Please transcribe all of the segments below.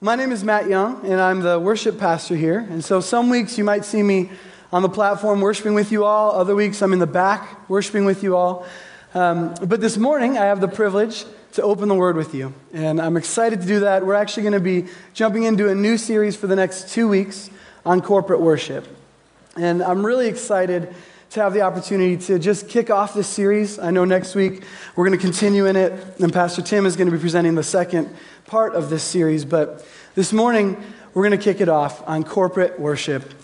My name is Matt Young, and I'm the worship pastor here. And so some weeks you might see me on the platform worshiping with you all, other weeks I'm in the back worshiping with you all. Um, but this morning I have the privilege to open the Word with you. And I'm excited to do that. We're actually going to be jumping into a new series for the next two weeks on corporate worship. And I'm really excited to have the opportunity to just kick off this series. I know next week we're going to continue in it, and Pastor Tim is going to be presenting the second part of this series. But this morning, we're going to kick it off on corporate worship.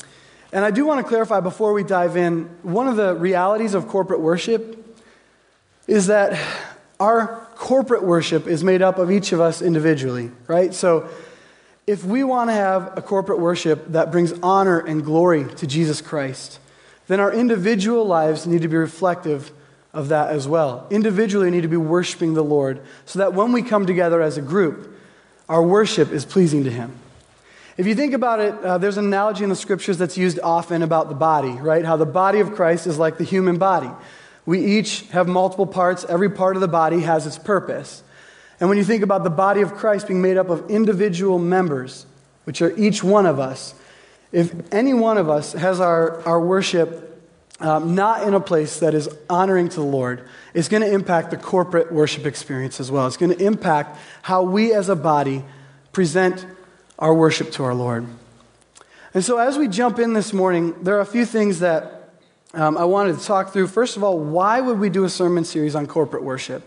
And I do want to clarify before we dive in one of the realities of corporate worship is that our corporate worship is made up of each of us individually, right? So if we want to have a corporate worship that brings honor and glory to Jesus Christ, then our individual lives need to be reflective of that as well. Individually, we need to be worshiping the Lord so that when we come together as a group, our worship is pleasing to Him. If you think about it, uh, there's an analogy in the scriptures that's used often about the body, right? How the body of Christ is like the human body. We each have multiple parts, every part of the body has its purpose. And when you think about the body of Christ being made up of individual members, which are each one of us, if any one of us has our, our worship um, not in a place that is honoring to the Lord, it's going to impact the corporate worship experience as well. It's going to impact how we as a body present our worship to our Lord. And so, as we jump in this morning, there are a few things that um, I wanted to talk through. First of all, why would we do a sermon series on corporate worship?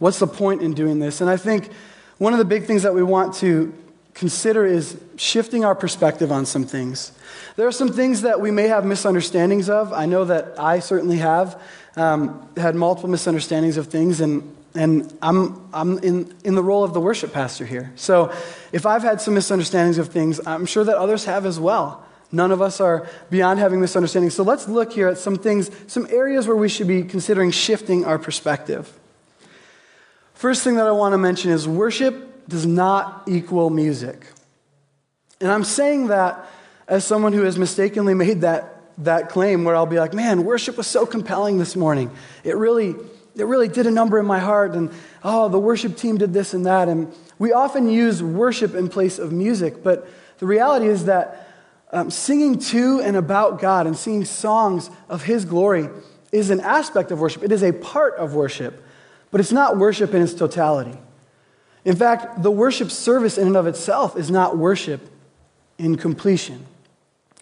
What's the point in doing this? And I think one of the big things that we want to consider is shifting our perspective on some things. There are some things that we may have misunderstandings of. I know that I certainly have um, had multiple misunderstandings of things, and, and I'm, I'm in, in the role of the worship pastor here. So if I've had some misunderstandings of things, I'm sure that others have as well. None of us are beyond having misunderstandings. So let's look here at some things, some areas where we should be considering shifting our perspective. First thing that I want to mention is worship does not equal music. And I'm saying that as someone who has mistakenly made that, that claim where I'll be like, man, worship was so compelling this morning. It really, it really did a number in my heart. And oh, the worship team did this and that. And we often use worship in place of music. But the reality is that um, singing to and about God and singing songs of His glory is an aspect of worship. It is a part of worship, but it's not worship in its totality. In fact, the worship service in and of itself is not worship in completion.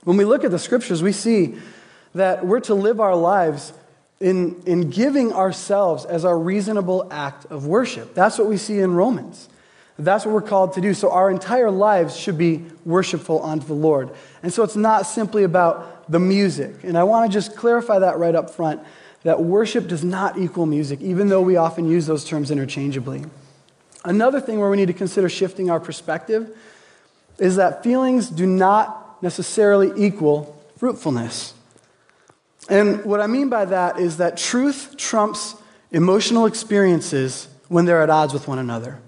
When we look at the scriptures, we see that we're to live our lives in, in giving ourselves as our reasonable act of worship. That's what we see in Romans. That's what we're called to do. So our entire lives should be worshipful unto the Lord. And so it's not simply about the music. And I want to just clarify that right up front that worship does not equal music, even though we often use those terms interchangeably. Another thing where we need to consider shifting our perspective is that feelings do not necessarily equal fruitfulness. And what I mean by that is that truth trumps emotional experiences when they're at odds with one another.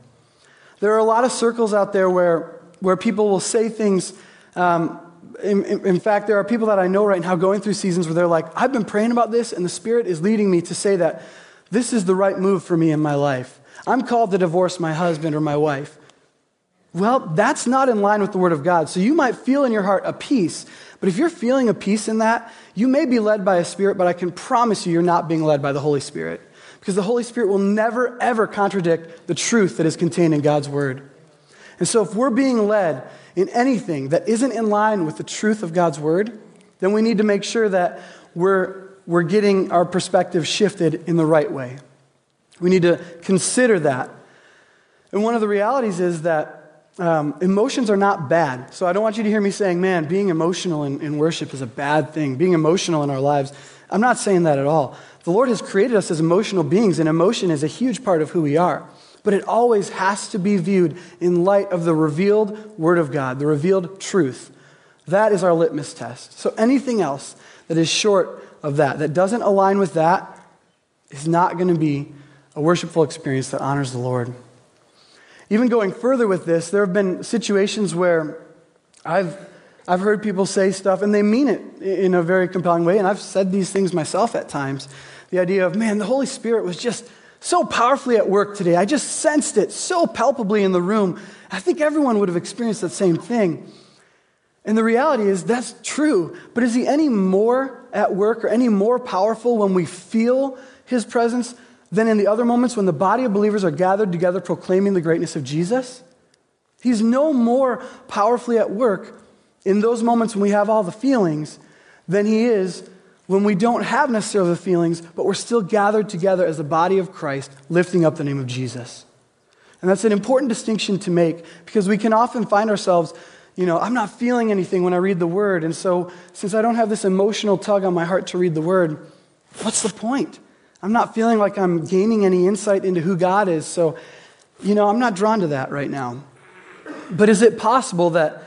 There are a lot of circles out there where, where people will say things. Um, in, in, fact, there are people that I know right now going through seasons where they're like, I've been praying about this, and the Spirit is leading me to say that this is the right move for me in my life. I'm called to divorce my husband or my wife. Well, that's not in line with the Word of God. So you might feel in your heart a peace, but if you're feeling a peace in that, you may be led by a Spirit, but I can promise you you're not being led by the Holy Spirit. Because the Holy Spirit will never, ever contradict the truth that is contained in God's Word. And so if we're being led in anything that isn't in line with the truth of God's Word, then we need to make sure that we're, we're getting our perspective shifted in the right way. We need to consider that. And one of the realities is that um, emotions are not bad. So I don't want you to hear me saying, man, being emotional in, in worship is a bad thing, being emotional in our lives. I'm not saying that at all. The Lord has created us as emotional beings, and emotion is a huge part of who we are. But it always has to be viewed in light of the revealed Word of God, the revealed truth. That is our litmus test. So anything else that is short of that, that doesn't align with that, is not going to be a worshipful experience that honors the Lord. Even going further with this, there have been situations where I've, I've heard people say stuff and they mean it in a very compelling way, and I've said these things myself at times. The idea of, man, the Holy Spirit was just so powerfully at work today. I just sensed it so palpably in the room. I think everyone would have experienced that same thing. And the reality is that's true. But is he any more at work or any more powerful when we feel his presence than in the other moments when the body of believers are gathered together proclaiming the greatness of Jesus? He's no more powerfully at work in those moments when we have all the feelings than he is when we don't have necessarily the feelings, but we're still gathered together as the body of Christ, lifting up the name of Jesus. And that's an important distinction to make because we can often find ourselves you know, I'm not feeling anything when I read the word. And so, since I don't have this emotional tug on my heart to read the word, what's the point? I'm not feeling like I'm gaining any insight into who God is. So, you know, I'm not drawn to that right now. But is it possible that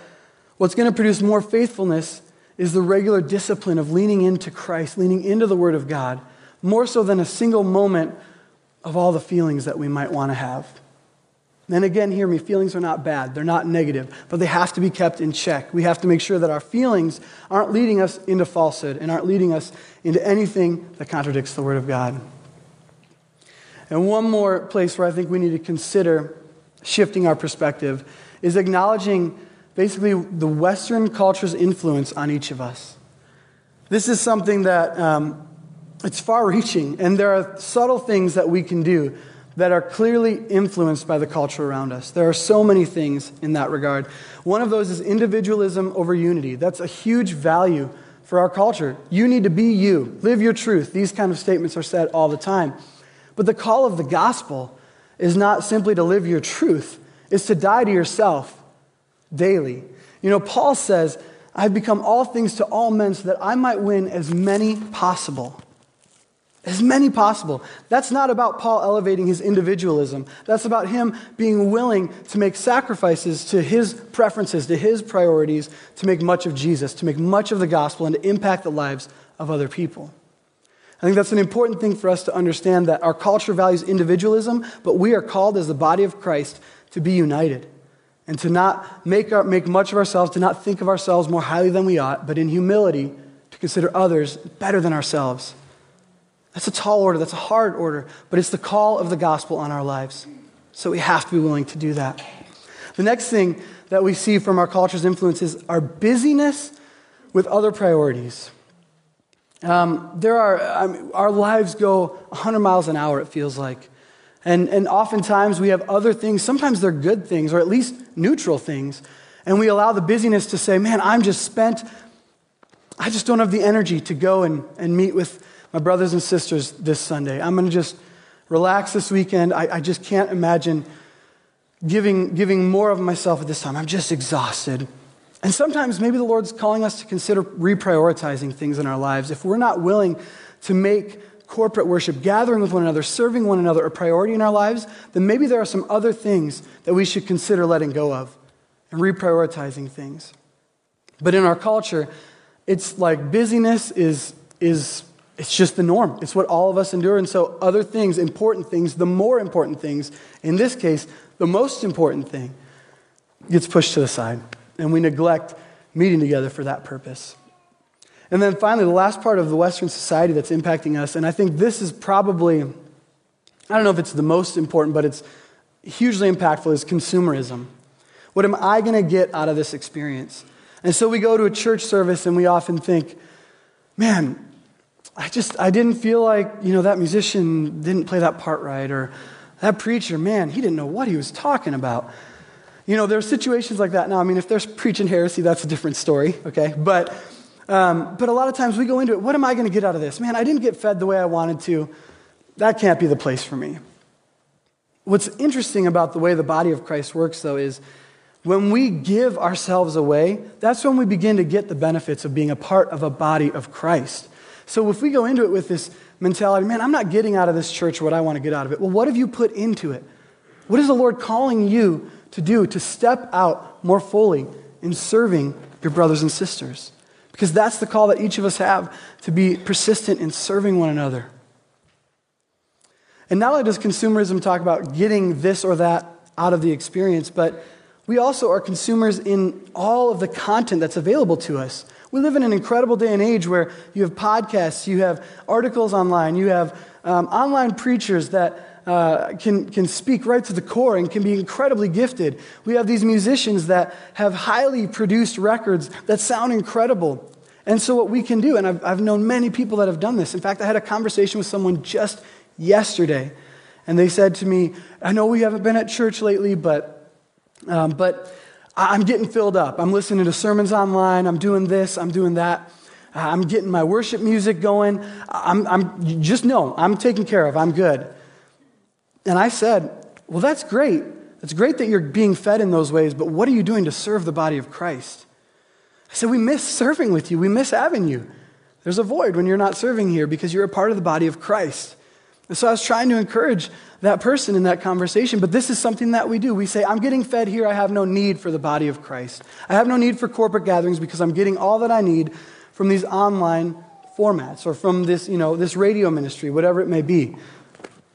what's going to produce more faithfulness is the regular discipline of leaning into Christ, leaning into the Word of God, more so than a single moment of all the feelings that we might want to have? Then again, hear me, feelings are not bad. They're not negative, but they have to be kept in check. We have to make sure that our feelings aren't leading us into falsehood and aren't leading us into anything that contradicts the Word of God. And one more place where I think we need to consider shifting our perspective is acknowledging basically the Western culture's influence on each of us. This is something that um, it's far-reaching, and there are subtle things that we can do that are clearly influenced by the culture around us. There are so many things in that regard. One of those is individualism over unity. That's a huge value for our culture. You need to be you, live your truth. These kind of statements are said all the time. But the call of the gospel is not simply to live your truth, it's to die to yourself daily. You know, Paul says, I've become all things to all men so that I might win as many possible. As many possible. That's not about Paul elevating his individualism. That's about him being willing to make sacrifices to his preferences, to his priorities, to make much of Jesus, to make much of the gospel, and to impact the lives of other people. I think that's an important thing for us to understand that our culture values individualism, but we are called as the body of Christ to be united and to not make, our, make much of ourselves, to not think of ourselves more highly than we ought, but in humility to consider others better than ourselves. That's a tall order, that's a hard order, but it's the call of the gospel on our lives. So we have to be willing to do that. The next thing that we see from our culture's influence is our busyness with other priorities. Um, there are, I mean, our lives go 100 miles an hour, it feels like. And, and oftentimes we have other things, sometimes they're good things, or at least neutral things. And we allow the busyness to say, man, I'm just spent. I just don't have the energy to go and, and meet with my brothers and sisters this Sunday. I'm going to just relax this weekend. I, I just can't imagine giving, giving more of myself at this time. I'm just exhausted. And sometimes maybe the Lord's calling us to consider reprioritizing things in our lives. If we're not willing to make corporate worship, gathering with one another, serving one another a priority in our lives, then maybe there are some other things that we should consider letting go of and reprioritizing things. But in our culture, it's like busyness is, is it's just the norm. It's what all of us endure. And so, other things, important things, the more important things, in this case, the most important thing, gets pushed to the side. And we neglect meeting together for that purpose. And then finally, the last part of the Western society that's impacting us, and I think this is probably, I don't know if it's the most important, but it's hugely impactful, is consumerism. What am I going to get out of this experience? And so we go to a church service and we often think, man, I just, I didn't feel like, you know, that musician didn't play that part right, or that preacher, man, he didn't know what he was talking about. You know, there are situations like that. Now, I mean, if there's preaching heresy, that's a different story, okay? But, um, but a lot of times we go into it, what am I going to get out of this? Man, I didn't get fed the way I wanted to. That can't be the place for me. What's interesting about the way the body of Christ works, though, is when we give ourselves away, that's when we begin to get the benefits of being a part of a body of Christ. So if we go into it with this mentality, man, I'm not getting out of this church what I want to get out of it. Well, what have you put into it? What is the Lord calling you to do to step out more fully in serving your brothers and sisters? Because that's the call that each of us have to be persistent in serving one another. And not only does consumerism talk about getting this or that out of the experience, but we also are consumers in all of the content that's available to us. We live in an incredible day and age where you have podcasts, you have articles online, you have um, online preachers that uh, can, can speak right to the core and can be incredibly gifted. We have these musicians that have highly produced records that sound incredible. And so, what we can do, and I've, I've known many people that have done this. In fact, I had a conversation with someone just yesterday, and they said to me, I know we haven't been at church lately, but, um, but I'm getting filled up. I'm listening to sermons online, I'm doing this, I'm doing that. Uh, I'm getting my worship music going. I'm, I'm just know I'm taken care of. I'm good. And I said, Well, that's great. It's great that you're being fed in those ways, but what are you doing to serve the body of Christ? I said, We miss serving with you. We miss having you. There's a void when you're not serving here because you're a part of the body of Christ. And so I was trying to encourage that person in that conversation, but this is something that we do. We say, I'm getting fed here. I have no need for the body of Christ. I have no need for corporate gatherings because I'm getting all that I need from these online formats or from this, you know, this radio ministry, whatever it may be.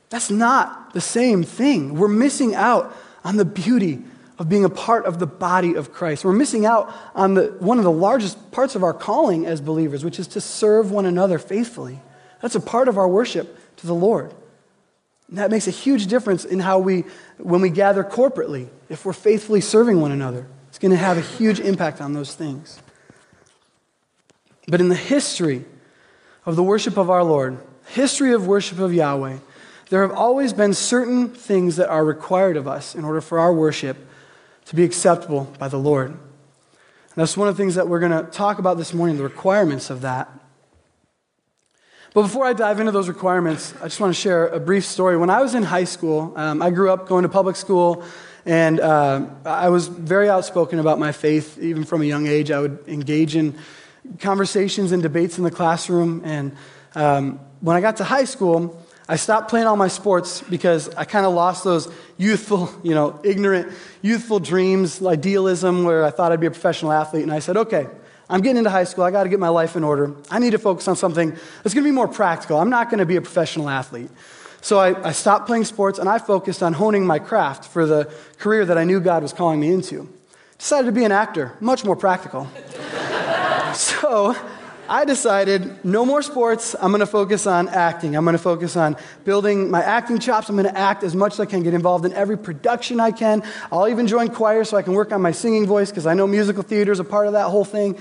That's not the same thing. We're missing out on the beauty of being a part of the body of Christ. We're missing out on the, one of the largest parts of our calling as believers, which is to serve one another faithfully. That's a part of our worship to the Lord. And that makes a huge difference in how we, when we gather corporately, if we're faithfully serving one another. It's going to have a huge impact on those things. But in the history of the worship of our Lord, history of worship of Yahweh, there have always been certain things that are required of us in order for our worship to be acceptable by the Lord. And that's one of the things that we're going to talk about this morning, the requirements of that. But before I dive into those requirements, I just want to share a brief story. When I was in high school, um, I grew up going to public school, and uh, I was very outspoken about my faith, even from a young age. I would engage in conversations and debates in the classroom. And um, when I got to high school, I stopped playing all my sports because I kind of lost those youthful, you know, ignorant, youthful dreams, idealism, where I thought I'd be a professional athlete. And I said, okay, I'm getting into high school. I got to get my life in order. I need to focus on something that's going to be more practical. I'm not going to be a professional athlete. So I, I stopped playing sports and I focused on honing my craft for the career that I knew God was calling me into. Decided to be an actor, much more practical. so I decided no more sports. I'm going to focus on acting. I'm going to focus on building my acting chops. I'm going to act as much as I can, get involved in every production I can. I'll even join choir so I can work on my singing voice because I know musical theater is a part of that whole thing.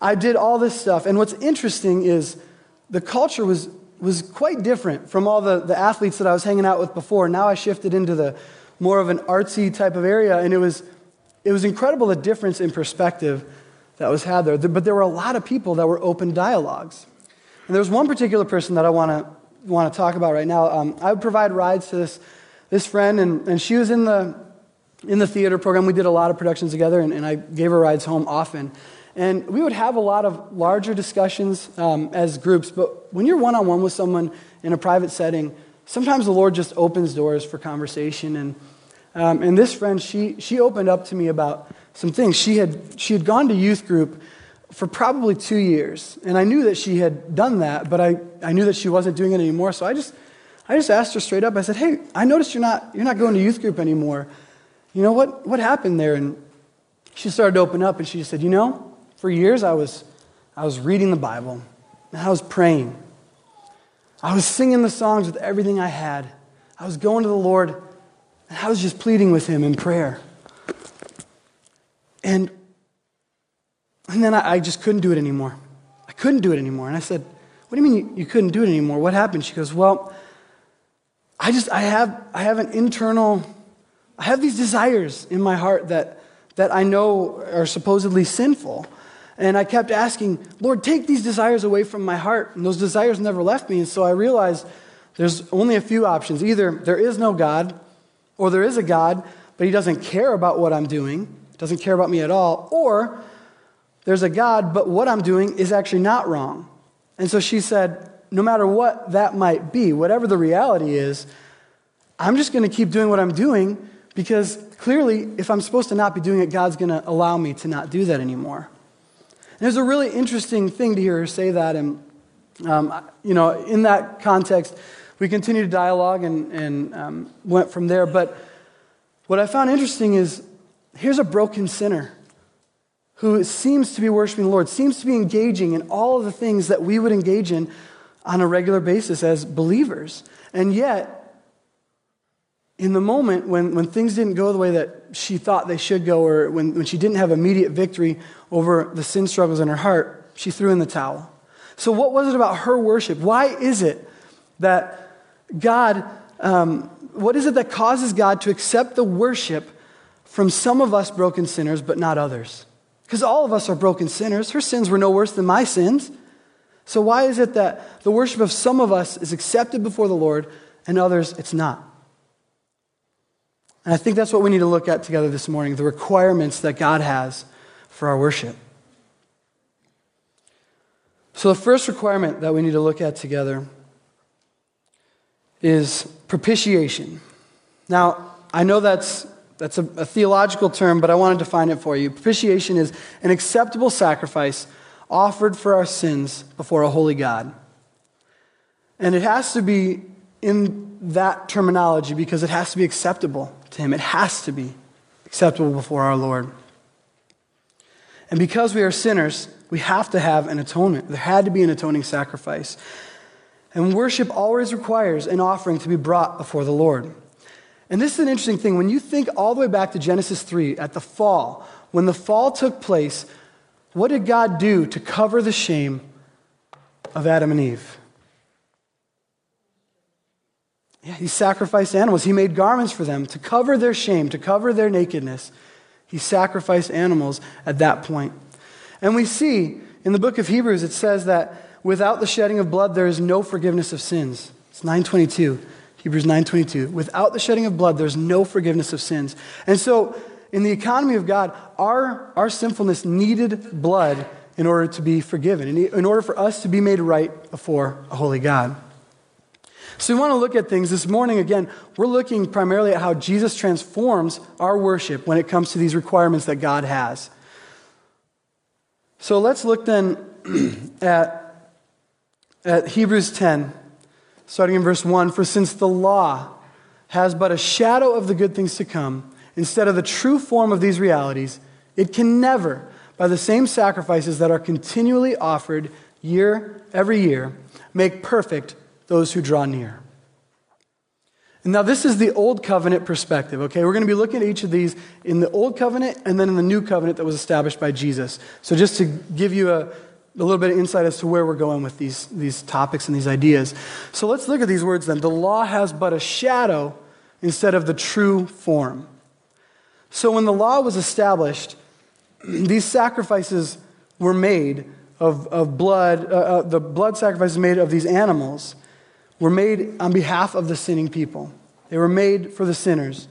I did all this stuff. And what's interesting is the culture was, was quite different from all the, the athletes that I was hanging out with before. Now I shifted into the more of an artsy type of area, and it was, it was incredible the difference in perspective that was had there. But there were a lot of people that were open dialogues. And there was one particular person that I want to want to talk about right now. Um, I would provide rides to this, this friend, and, and she was in the, in the theater program. We did a lot of productions together, and, and I gave her rides home often. And we would have a lot of larger discussions um, as groups, but when you're one on one with someone in a private setting, sometimes the Lord just opens doors for conversation. And, um, and this friend, she, she opened up to me about some things. She had, she had gone to youth group for probably two years. And I knew that she had done that, but I, I knew that she wasn't doing it anymore. So I just, I just asked her straight up. I said, Hey, I noticed you're not, you're not going to youth group anymore. You know, what, what happened there? And she started to open up and she said, You know, for years I was, I was reading the Bible and I was praying. I was singing the songs with everything I had. I was going to the Lord and I was just pleading with Him in prayer. And, and then I, I, just couldn't do it anymore. I couldn't do it anymore. And I said, What do you mean you, you couldn't do it anymore? What happened? She goes, Well, I just, I have, I have an internal, I have these desires in my heart that, that I know are supposedly sinful. And I kept asking, Lord, take these desires away from my heart. And those desires never left me. And so I realized there's only a few options. Either there is no God, or there is a God, but he doesn't care about what I'm doing doesn't care about me at all, or there's a God, but what I'm doing is actually not wrong. And so she said, no matter what that might be, whatever the reality is, I'm just going to keep doing what I'm doing because clearly, if I'm supposed to not be doing it, God's going to allow me to not do that anymore. And it was a really interesting thing to hear her say that. And, um, you know, in that context, we continued to dialogue and, and um, went from there. But what I found interesting is Here's a broken sinner who seems to be worshiping the Lord, seems to be engaging in all of the things that we would engage in on a regular basis as believers. And yet, in the moment when, when things didn't go the way that she thought they should go, or when, when she didn't have immediate victory over the sin struggles in her heart, she threw in the towel. So, what was it about her worship? Why is it that God, um, what is it that causes God to accept the worship from some of us broken sinners, but not others? Because all of us are broken sinners. Her sins were no worse than my sins. So, why is it that the worship of some of us is accepted before the Lord and others it's not? And I think that's what we need to look at together this morning the requirements that God has for our worship. So, the first requirement that we need to look at together is propitiation. Now, I know that's, that's a, a, theological term, but I want to define it for you. Propitiation is an acceptable sacrifice offered for our sins before a holy God. And it has to be in that terminology because it has to be acceptable to Him. It has to be acceptable before our Lord. And because we are sinners, we have to have an atonement. There had to be an atoning sacrifice. And worship always requires an offering to be brought before the Lord. And this is an interesting thing. When you think all the way back to Genesis 3, at the fall, when the fall took place, what did God do to cover the shame of Adam and Eve? Yeah, he sacrificed animals. He made garments for them to cover their shame, to cover their nakedness. He sacrificed animals at that point. And we see in the book of Hebrews, it says that without the shedding of blood, there is no forgiveness of sins. It's 922. Hebrews 9:22. Without the shedding of blood, there's no forgiveness of sins. And so, in the economy of God, our, our sinfulness needed blood in order to be forgiven, in, in order for us to be made right before a holy God. So we want to look at things this morning. Again, we're looking primarily at how Jesus transforms our worship when it comes to these requirements that God has. So let's look then at, at Hebrews 10, starting in verse 1. For since the law has but a shadow of the good things to come, instead of the true form of these realities, it can never, by the same sacrifices that are continually offered year every year, make perfect those who draw near. And now, this is the Old Covenant perspective, okay? We're going to be looking at each of these in the Old Covenant and then in the New Covenant that was established by Jesus. So, just to give you a, a little bit of insight as to where we're going with these, these topics and these ideas. So, let's look at these words then. The law has but a shadow instead of the true form. So, when the law was established, these sacrifices were made of, of blood, uh, uh, the blood sacrifices made of these animals were made on behalf of the sinning people. They were made for the sinners.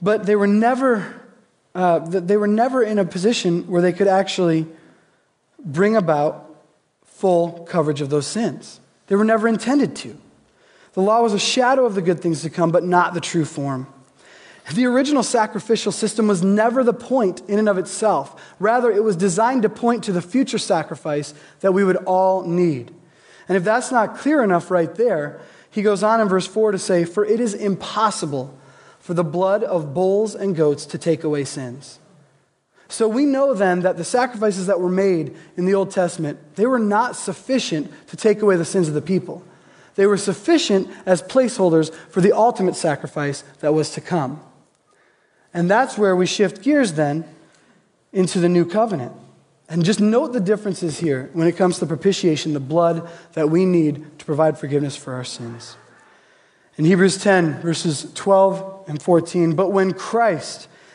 But they were never, uh, they were never in a position where they could actually bring about full coverage of those sins. They were never intended to. The law was a shadow of the good things to come, but not the true form. The original sacrificial system was never the point in and of itself. Rather, it was designed to point to the future sacrifice that we would all need. And if that's not clear enough right there, he goes on in verse 4 to say, For it is impossible for the blood of bulls and goats to take away sins. So we know then that the sacrifices that were made in the Old Testament, they were not sufficient to take away the sins of the people. They were sufficient as placeholders for the ultimate sacrifice that was to come. And that's where we shift gears then into the new covenant. And just note the differences here when it comes to propitiation, the blood that we need to provide forgiveness for our sins. In Hebrews 10, verses 12 and 14, but when Christ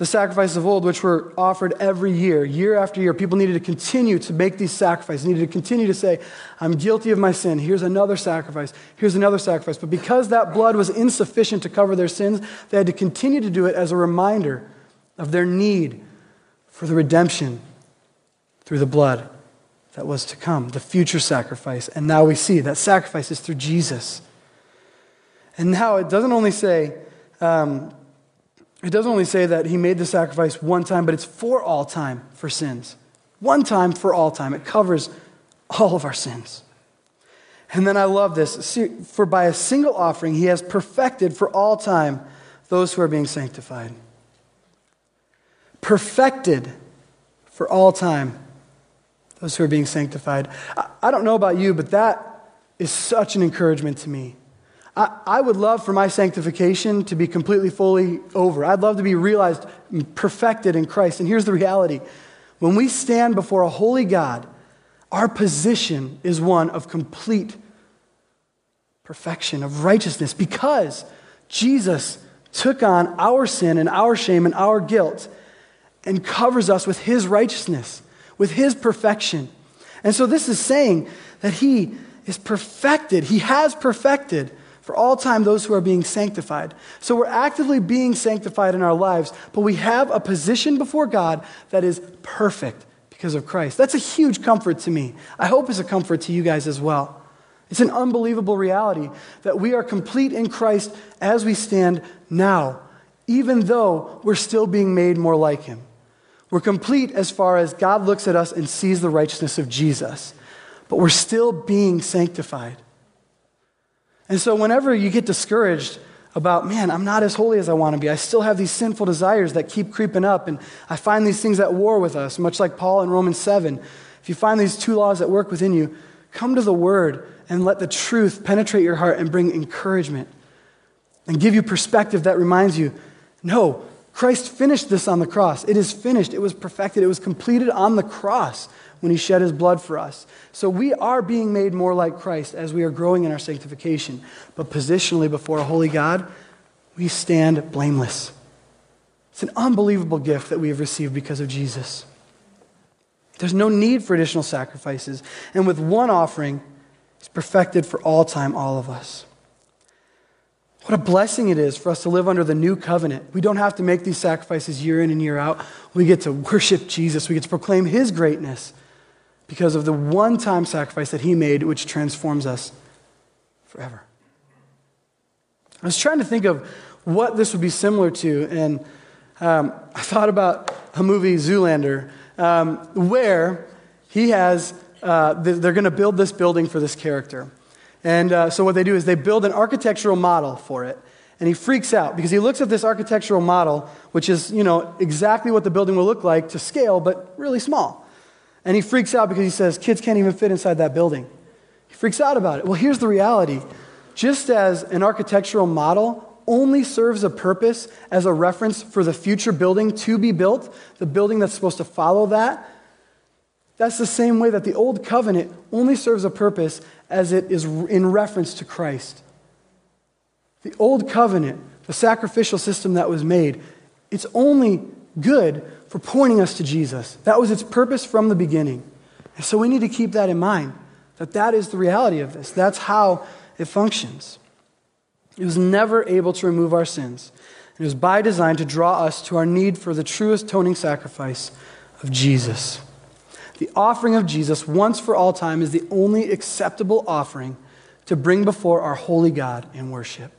the sacrifices of old, which were offered every year, year after year, people needed to continue to make these sacrifices, needed to continue to say, I'm guilty of my sin. Here's another sacrifice. Here's another sacrifice. But because that blood was insufficient to cover their sins, they had to continue to do it as a reminder of their need for the redemption through the blood that was to come, the future sacrifice. And now we see that sacrifice is through Jesus. And now it doesn't only say, um, it doesn't only say that he made the sacrifice one time, but it's for all time for sins. One time for all time. It covers all of our sins. And then I love this. For by a single offering, he has perfected for all time those who are being sanctified. Perfected for all time those who are being sanctified. I don't know about you, but that is such an encouragement to me. I, I would love for my sanctification to be completely, fully over. I'd love to be realized, perfected in Christ. And here's the reality when we stand before a holy God, our position is one of complete perfection, of righteousness, because Jesus took on our sin and our shame and our guilt and covers us with his righteousness, with his perfection. And so this is saying that he is perfected, he has perfected for all time those who are being sanctified. So we're actively being sanctified in our lives, but we have a position before God that is perfect because of Christ. That's a huge comfort to me. I hope it's a comfort to you guys as well. It's an unbelievable reality that we are complete in Christ as we stand now, even though we're still being made more like Him. We're complete as far as God looks at us and sees the righteousness of Jesus, but we're still being sanctified. And so, whenever you get discouraged about, man, I'm not as holy as I want to be, I still have these sinful desires that keep creeping up, and I find these things at war with us, much like Paul in Romans 7. If you find these two laws at work within you, come to the Word and let the truth penetrate your heart and bring encouragement and give you perspective that reminds you no, Christ finished this on the cross. It is finished. It was perfected. It was completed on the cross when he shed his blood for us. So we are being made more like Christ as we are growing in our sanctification. But positionally before a holy God, we stand blameless. It's an unbelievable gift that we have received because of Jesus. There's no need for additional sacrifices. And with one offering, it's perfected for all time, all of us. What a blessing it is for us to live under the new covenant. We don't have to make these sacrifices year in and year out. We get to worship Jesus. We get to proclaim his greatness because of the one time sacrifice that he made, which transforms us forever. I was trying to think of what this would be similar to, and um, I thought about a movie, Zoolander, um, where he has, uh, they're going to build this building for this character. And uh, so what they do is they build an architectural model for it. And he freaks out because he looks at this architectural model, which is, you know, exactly what the building will look like to scale, but really small. And he freaks out because he says, kids can't even fit inside that building. He freaks out about it. Well, here's the reality. Just as an architectural model only serves a purpose as a reference for the future building to be built, the building that's supposed to follow that, that's the same way that the old covenant only serves a purpose as it is in reference to Christ. The old covenant, the sacrificial system that was made, it's only good for pointing us to Jesus. That was its purpose from the beginning. And so we need to keep that in mind that that is the reality of this. That's how it functions. It was never able to remove our sins. It was by design to draw us to our need for the truest atoning sacrifice of Jesus. The offering of Jesus, once for all time, is the only acceptable offering to bring before our holy God in worship.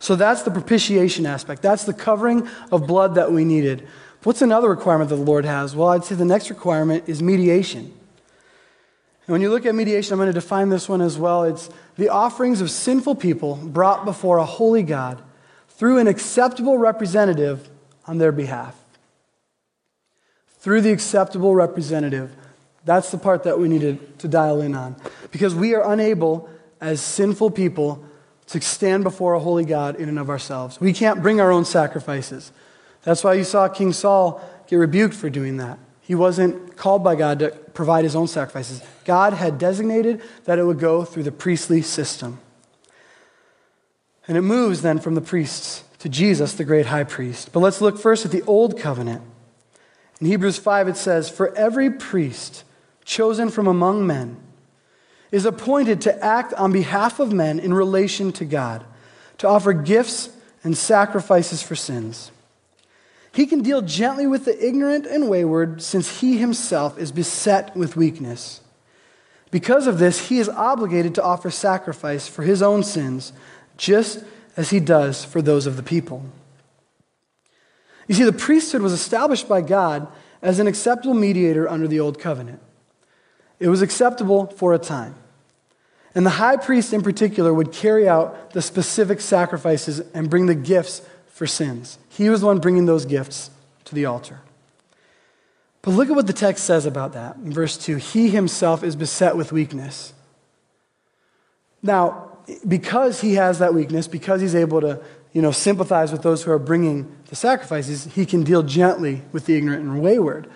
So that's the propitiation aspect. That's the covering of blood that we needed. What's another requirement that the Lord has? Well, I'd say the next requirement is mediation. And when you look at mediation, I'm going to define this one as well. It's the offerings of sinful people brought before a holy God through an acceptable representative on their behalf through the acceptable representative. That's the part that we need to, to dial in on. Because we are unable, as sinful people, to stand before a holy God in and of ourselves. We can't bring our own sacrifices. That's why you saw King Saul get rebuked for doing that. He wasn't called by God to provide his own sacrifices. God had designated that it would go through the priestly system. And it moves then from the priests to Jesus, the great high priest. But let's look first at the old covenant. In Hebrews 5, it says, For every priest chosen from among men is appointed to act on behalf of men in relation to God, to offer gifts and sacrifices for sins. He can deal gently with the ignorant and wayward, since he himself is beset with weakness. Because of this, he is obligated to offer sacrifice for his own sins, just as he does for those of the people. You see, the priesthood was established by God as an acceptable mediator under the old covenant. It was acceptable for a time. And the high priest, in particular, would carry out the specific sacrifices and bring the gifts for sins. He was the one bringing those gifts to the altar. But look at what the text says about that in verse 2 He himself is beset with weakness. Now, because he has that weakness, because he's able to you know, sympathize with those who are bringing the sacrifices, he can deal gently with the ignorant and wayward.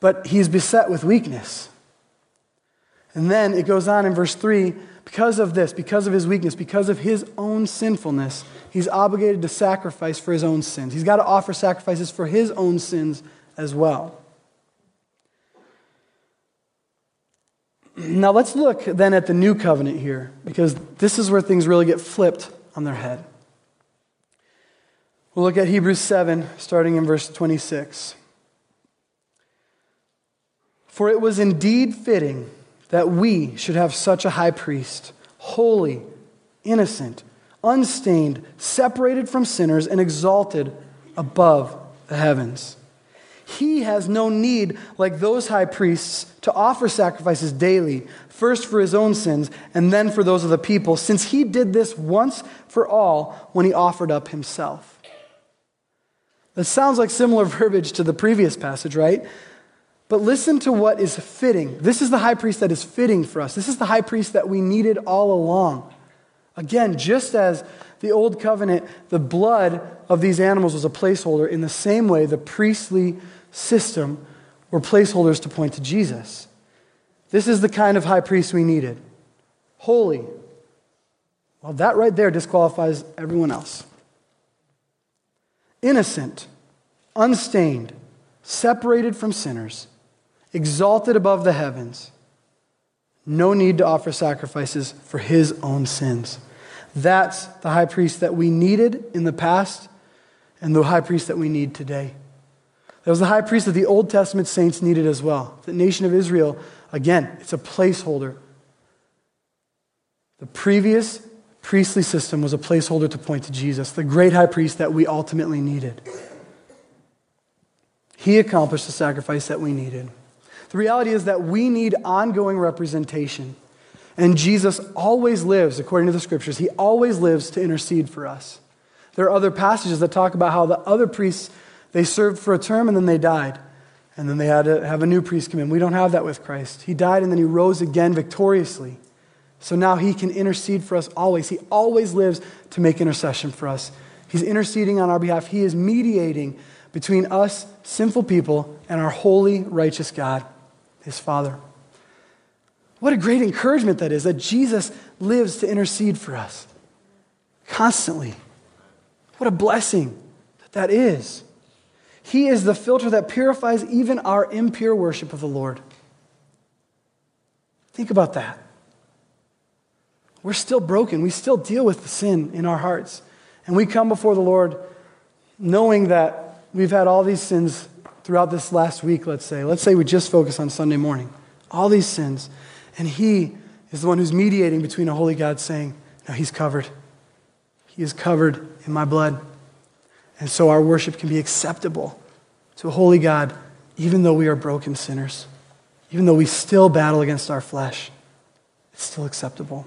But he's beset with weakness. And then it goes on in verse 3 because of this, because of his weakness, because of his own sinfulness, he's obligated to sacrifice for his own sins. He's got to offer sacrifices for his own sins as well. Now let's look then at the new covenant here, because this is where things really get flipped on their head. We'll look at Hebrews 7, starting in verse 26. For it was indeed fitting that we should have such a high priest, holy, innocent, unstained, separated from sinners, and exalted above the heavens. He has no need, like those high priests, to offer sacrifices daily, first for his own sins and then for those of the people, since he did this once for all when he offered up himself. That sounds like similar verbiage to the previous passage, right? But listen to what is fitting. This is the high priest that is fitting for us. This is the high priest that we needed all along. Again, just as the old covenant, the blood of these animals was a placeholder, in the same way, the priestly system were placeholders to point to Jesus. This is the kind of high priest we needed holy. Well, that right there disqualifies everyone else. Innocent, unstained, separated from sinners exalted above the heavens, no need to offer sacrifices for his own sins. That's the high priest that we needed in the past and the high priest that we need today. That was the high priest that the Old Testament saints needed as well. The nation of Israel, again, it's a placeholder. The previous priestly system was a placeholder to point to Jesus, the great high priest that we ultimately needed. He accomplished the sacrifice that we needed. The reality is that we need ongoing representation. And Jesus always lives, according to the scriptures, he always lives to intercede for us. There are other passages that talk about how the other priests, they served for a term and then they died. And then they had to have a new priest come in. We don't have that with Christ. He died and then he rose again victoriously. So now he can intercede for us always. He always lives to make intercession for us. He's interceding on our behalf. He is mediating between us, sinful people, and our holy, righteous God his Father. What a great encouragement that is that Jesus lives to intercede for us constantly. What a blessing that that is. He is the filter that purifies even our impure worship of the Lord. Think about that. We're still broken. We still deal with the sin in our hearts. And we come before the Lord knowing that we've had all these sins throughout this last week, let's say. Let's say we just focus on Sunday morning. All these sins. And He is the one who's mediating between a holy God saying, No, He's covered. He is covered in my blood. And so our worship can be acceptable to a holy God, even though we are broken sinners, even though we still battle against our flesh. It's still acceptable.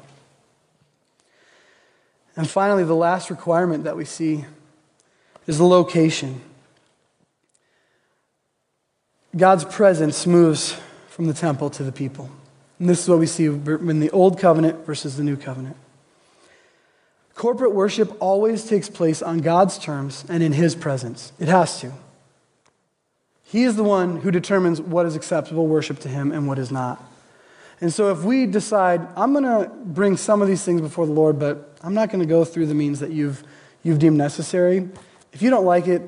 And finally, the last requirement that we see is the location. God's presence moves from the temple to the people. And this is what we see in the Old Covenant versus the New Covenant. Corporate worship always takes place on God's terms and in His presence. It has to. He is the one who determines what is acceptable worship to Him and what is not. And so if we decide, I'm going to bring some of these things before the Lord, but I'm not going to go through the means that you've, you've deemed necessary, if you don't like it,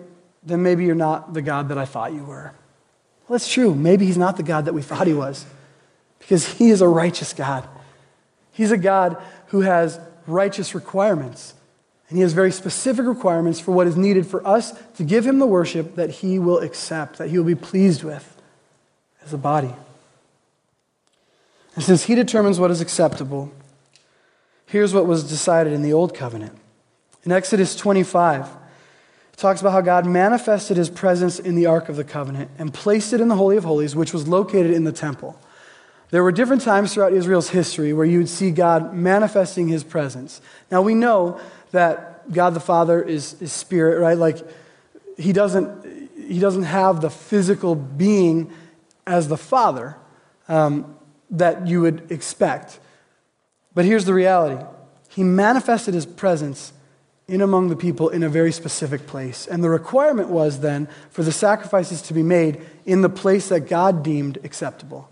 then maybe you're not the God that I thought you were. Well, that's true. Maybe he's not the God that we thought he was because he is a righteous God. He's a God who has righteous requirements. And he has very specific requirements for what is needed for us to give him the worship that he will accept, that he will be pleased with as a body. And since he determines what is acceptable, here's what was decided in the Old Covenant. In Exodus 25, talks about how God manifested his presence in the Ark of the Covenant and placed it in the Holy of Holies, which was located in the temple. There were different times throughout Israel's history where you would see God manifesting his presence. Now, we know that God the Father is, is spirit, right? Like, he doesn't, he doesn't have the physical being as the Father um, that you would expect. But here's the reality He manifested his presence in among the people in a very specific place. And the requirement was then for the sacrifices to be made in the place that God deemed acceptable.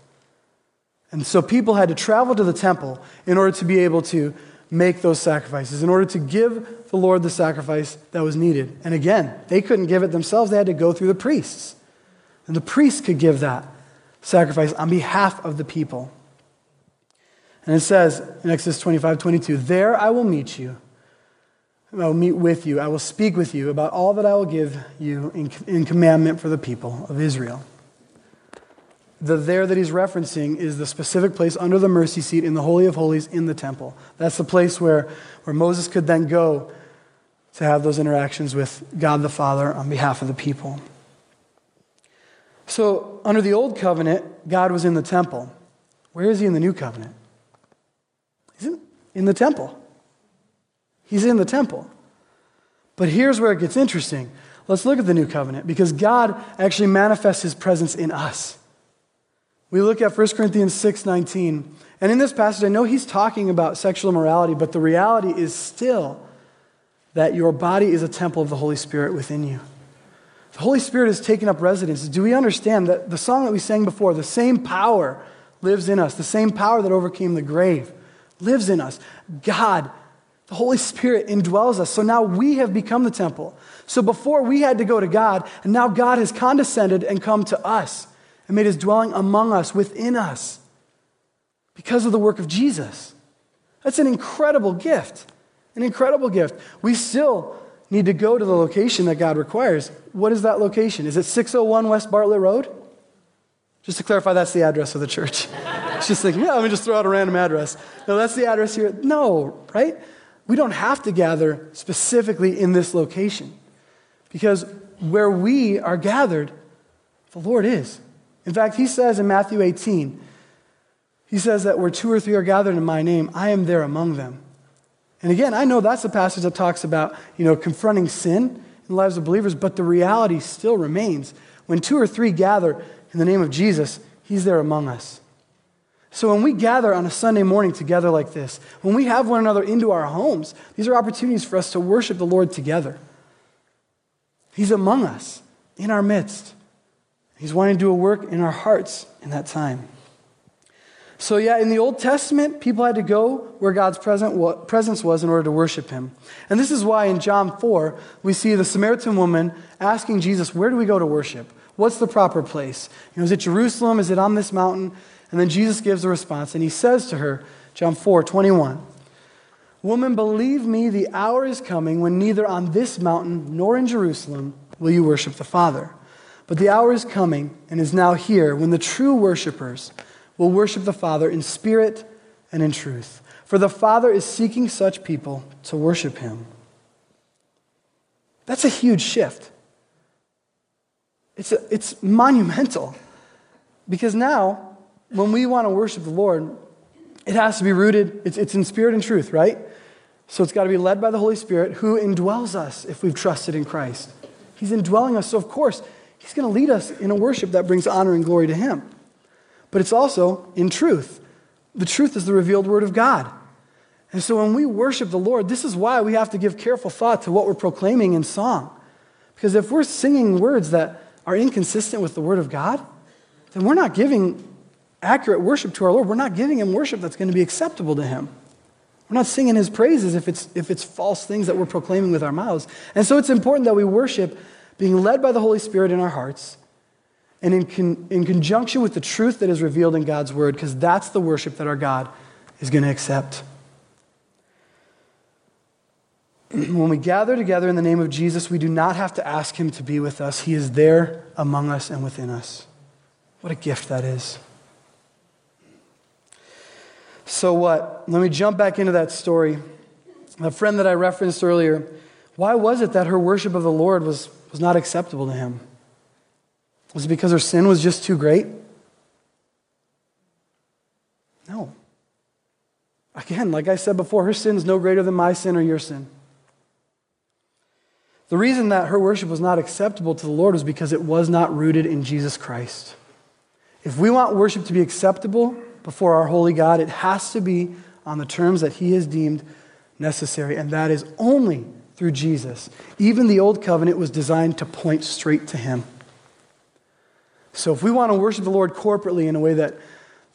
And so people had to travel to the temple in order to be able to make those sacrifices, in order to give the Lord the sacrifice that was needed. And again, they couldn't give it themselves, they had to go through the priests. And the priests could give that sacrifice on behalf of the people. And it says in Exodus 25 22, There I will meet you I will meet with you. I will speak with you about all that I will give you in, in commandment for the people of Israel. The there that he's referencing is the specific place under the mercy seat in the Holy of Holies in the temple. That's the place where, where Moses could then go to have those interactions with God the Father on behalf of the people. So, under the old covenant, God was in the temple. Where is he in the new covenant? He's in, in the temple. He's in the temple. But here's where it gets interesting. Let's look at the new covenant because God actually manifests his presence in us. We look at 1 Corinthians 6 19. And in this passage, I know he's talking about sexual immorality, but the reality is still that your body is a temple of the Holy Spirit within you. The Holy Spirit is taking up residence. Do we understand that the song that we sang before, the same power lives in us, the same power that overcame the grave lives in us? God the Holy Spirit indwells us. So now we have become the temple. So before we had to go to God, and now God has condescended and come to us and made his dwelling among us, within us, because of the work of Jesus. That's an incredible gift. An incredible gift. We still need to go to the location that God requires. What is that location? Is it 601 West Bartlett Road? Just to clarify, that's the address of the church. it's just thinking, yeah, let me just throw out a random address. No, that's the address here. No, right? We don't have to gather specifically in this location because where we are gathered, the Lord is. In fact, he says in Matthew 18, he says that where two or three are gathered in my name, I am there among them. And again, I know that's a passage that talks about, you know, confronting sin in the lives of believers, but the reality still remains. When two or three gather in the name of Jesus, he's there among us. So when we gather on a Sunday morning together like this, when we have one another into our homes, these are opportunities for us to worship the Lord together. He's among us, in our midst. He's wanting to do a work in our hearts in that time. So, yeah, in the Old Testament, people had to go where God's presence was in order to worship Him. And this is why in John 4, we see the Samaritan woman asking Jesus, Where do we go to worship? What's the proper place? You know, is it Jerusalem? Is it on this mountain? And then Jesus gives a response, and he says to her, John 4 21, Woman, believe me, the hour is coming when neither on this mountain nor in Jerusalem will you worship the Father. But the hour is coming and is now here when the true worshipers will worship the Father in spirit and in truth. For the Father is seeking such people to worship him. That's a huge shift. It's, a, it's monumental. Because now, when we want to worship the Lord, it has to be rooted, it's, it's in spirit and truth, right? So it's got to be led by the Holy Spirit who indwells us if we've trusted in Christ. He's indwelling us, so of course, He's going to lead us in a worship that brings honor and glory to Him. But it's also in truth. The truth is the revealed Word of God. And so when we worship the Lord, this is why we have to give careful thought to what we're proclaiming in song. Because if we're singing words that are inconsistent with the Word of God, then we're not giving accurate worship to our Lord, we're not giving him worship that's going to be acceptable to him. We're not singing his praises if it's, if it's false things that we're proclaiming with our mouths. And so it's important that we worship being led by the Holy Spirit in our hearts and in, con, in conjunction with the truth that is revealed in God's word, because that's the worship that our God is going to accept. When we gather together in the name of Jesus, we do not have to ask him to be with us. He is there among us and within us. What a gift that is. So what? Let me jump back into that story. A friend that I referenced earlier Why was it that her worship of the Lord was, was not acceptable to him? Was it because her sin was just too great? No. Again, like I said before, her sin is no greater than my sin or your sin. The reason that her worship was not acceptable to the Lord was because it was not rooted in Jesus Christ. If we want worship to be acceptable before our holy God, it has to be on the terms that He has deemed necessary, and that is only through Jesus. Even the Old Covenant was designed to point straight to Him. So if we want to worship the Lord corporately in a way that,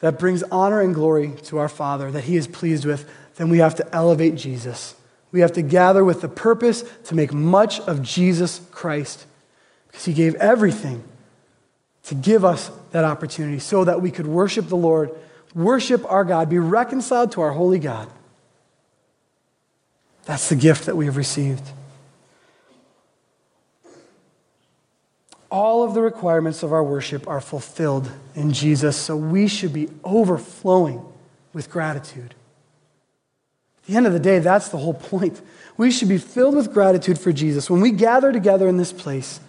that brings honor and glory to our Father, that He is pleased with, then we have to elevate Jesus. We have to gather with the purpose to make much of Jesus Christ because he gave everything to give us that opportunity so that we could worship the Lord, worship our God, be reconciled to our holy God. That's the gift that we have received. All of the requirements of our worship are fulfilled in Jesus, so we should be overflowing with gratitude. At the end of the day, that's the whole point. We should be filled with gratitude for Jesus. When we gather together in this place,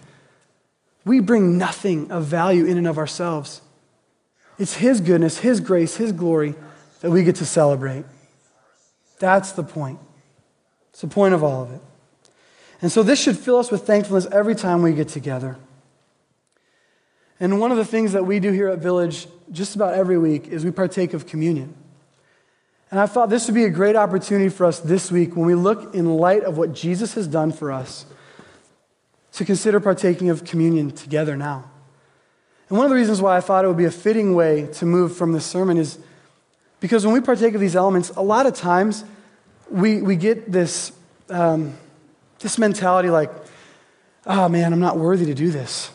we bring nothing of value in and of ourselves. It's His goodness, His grace, His glory that we get to celebrate. That's the point. It's the point of all of it. And so this should fill us with thankfulness every time we get together. And one of the things that we do here at Village just about every week is we partake of communion. And I thought this would be a great opportunity for us this week when we look in light of what Jesus has done for us to consider partaking of communion together now. And one of the reasons why I thought it would be a fitting way to move from this sermon is because when we partake of these elements, a lot of times we, we get this, um, this mentality like, oh man, I'm not worthy to do this.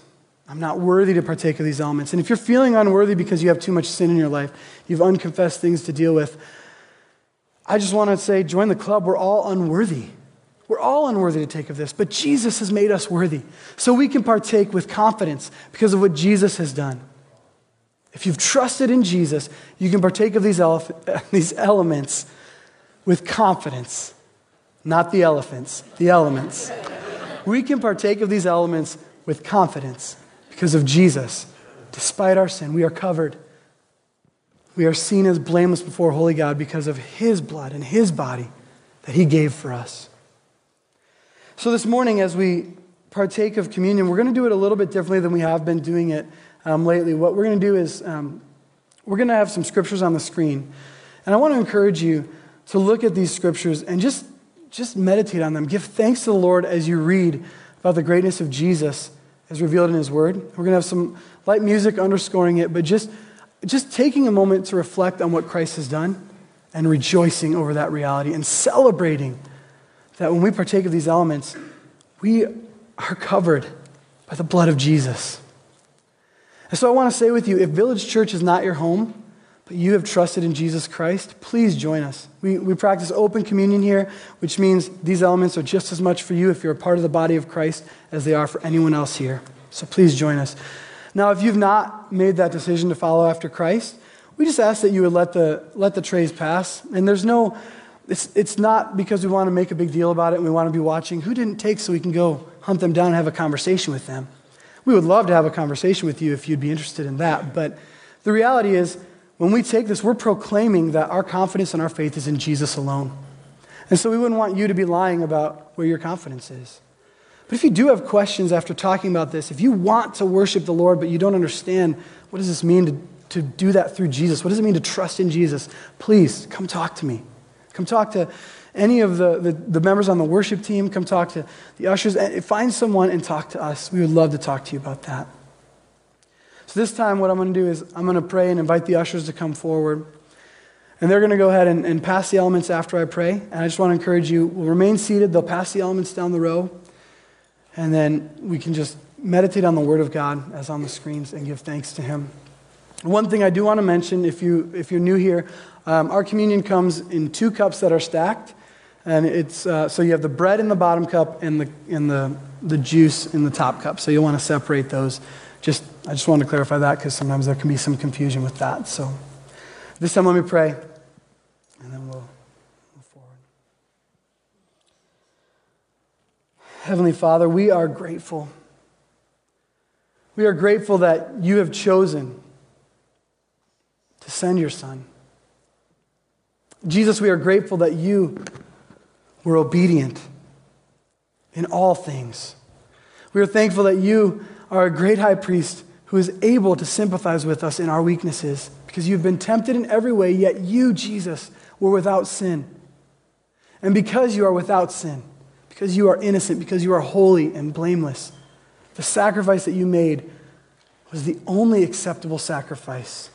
I'm not worthy to partake of these elements. And if you're feeling unworthy because you have too much sin in your life, you have unconfessed things to deal with, I just want to say, join the club. We're all unworthy. We're all unworthy to take of this, but Jesus has made us worthy. So we can partake with confidence because of what Jesus has done. If you've trusted in Jesus, you can partake of these, these elements with confidence. Not the elephants, the elements. we can partake of these elements with confidence because of Jesus. Despite our sin, we are covered. We are seen as blameless before holy God because of his blood and his body that he gave for us. So, this morning, as we partake of communion, we're going to do it a little bit differently than we have been doing it um, lately. What we're going to do is um, we're going to have some scriptures on the screen. And I want to encourage you to look at these scriptures and just, just meditate on them. Give thanks to the Lord as you read about the greatness of Jesus as revealed in his word. We're going to have some light music underscoring it, but just just taking a moment to reflect on what Christ has done and rejoicing over that reality and celebrating that when we partake of these elements, we are covered by the blood of Jesus. And so I want to say with you if Village Church is not your home, but you have trusted in Jesus Christ, please join us. We, we practice open communion here, which means these elements are just as much for you if you're a part of the body of Christ as they are for anyone else here. So please join us. Now, if you've not made that decision to follow after Christ, we just ask that you would let the, let the trays pass. And there's no, it's, it's not because we want to make a big deal about it and we want to be watching who didn't take so we can go hunt them down and have a conversation with them. We would love to have a conversation with you if you'd be interested in that. But the reality is, when we take this, we're proclaiming that our confidence and our faith is in Jesus alone. And so we wouldn't want you to be lying about where your confidence is. But if you do have questions after talking about this, if you want to worship the Lord but you don't understand what does this mean to, to do that through Jesus, what does it mean to trust in Jesus, please come talk to me. Come talk to any of the, the, the members on the worship team. Come talk to the ushers. Find someone and talk to us. We would love to talk to you about that. So, this time, what I'm going to do is I'm going to pray and invite the ushers to come forward. And they're going to go ahead and, and pass the elements after I pray. And I just want to encourage you, we'll remain seated. They'll pass the elements down the row. And then we can just meditate on the Word of God as on the screens and give thanks to Him. One thing I do want to mention, if, you, if you're new here, um, our communion comes in two cups that are stacked. And it's, uh, so you have the bread in the bottom cup and, the, and the, the juice in the top cup. So you'll want to separate those. Just, I just wanted to clarify that because sometimes there can be some confusion with that. So this time let me pray, and then we'll move forward. Heavenly Father, we are grateful. We are grateful that you have chosen to send your Son. Jesus, we are grateful that you were obedient in all things. We are thankful that you are a great high priest who is able to sympathize with us in our weaknesses because you've been tempted in every way, yet you, Jesus, were without sin. And because you are without sin, because you are innocent, because you are holy and blameless, the sacrifice that you made was the only acceptable sacrifice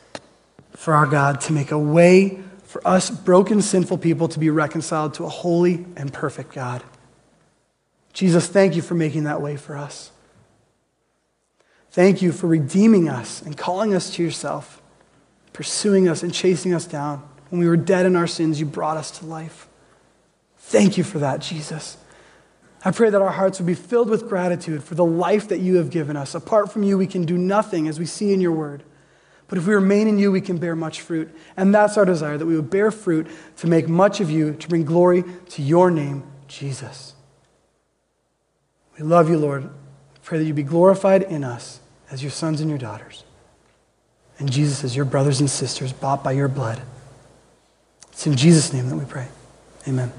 for our God to make a way for us broken, sinful people to be reconciled to a holy and perfect God. Jesus, thank you for making that way for us. Thank you for redeeming us and calling us to yourself, pursuing us and chasing us down. When we were dead in our sins, you brought us to life. Thank you for that, Jesus. I pray that our hearts would be filled with gratitude for the life that you have given us. Apart from you, we can do nothing, as we see in your word. But if we remain in you, we can bear much fruit. And that's our desire, that we would bear fruit to make much of you, to bring glory to your name, Jesus. We love you, Lord. Pray that you be glorified in us as your sons and your daughters. And Jesus as your brothers and sisters bought by your blood. It's in Jesus' name that we pray. Amen.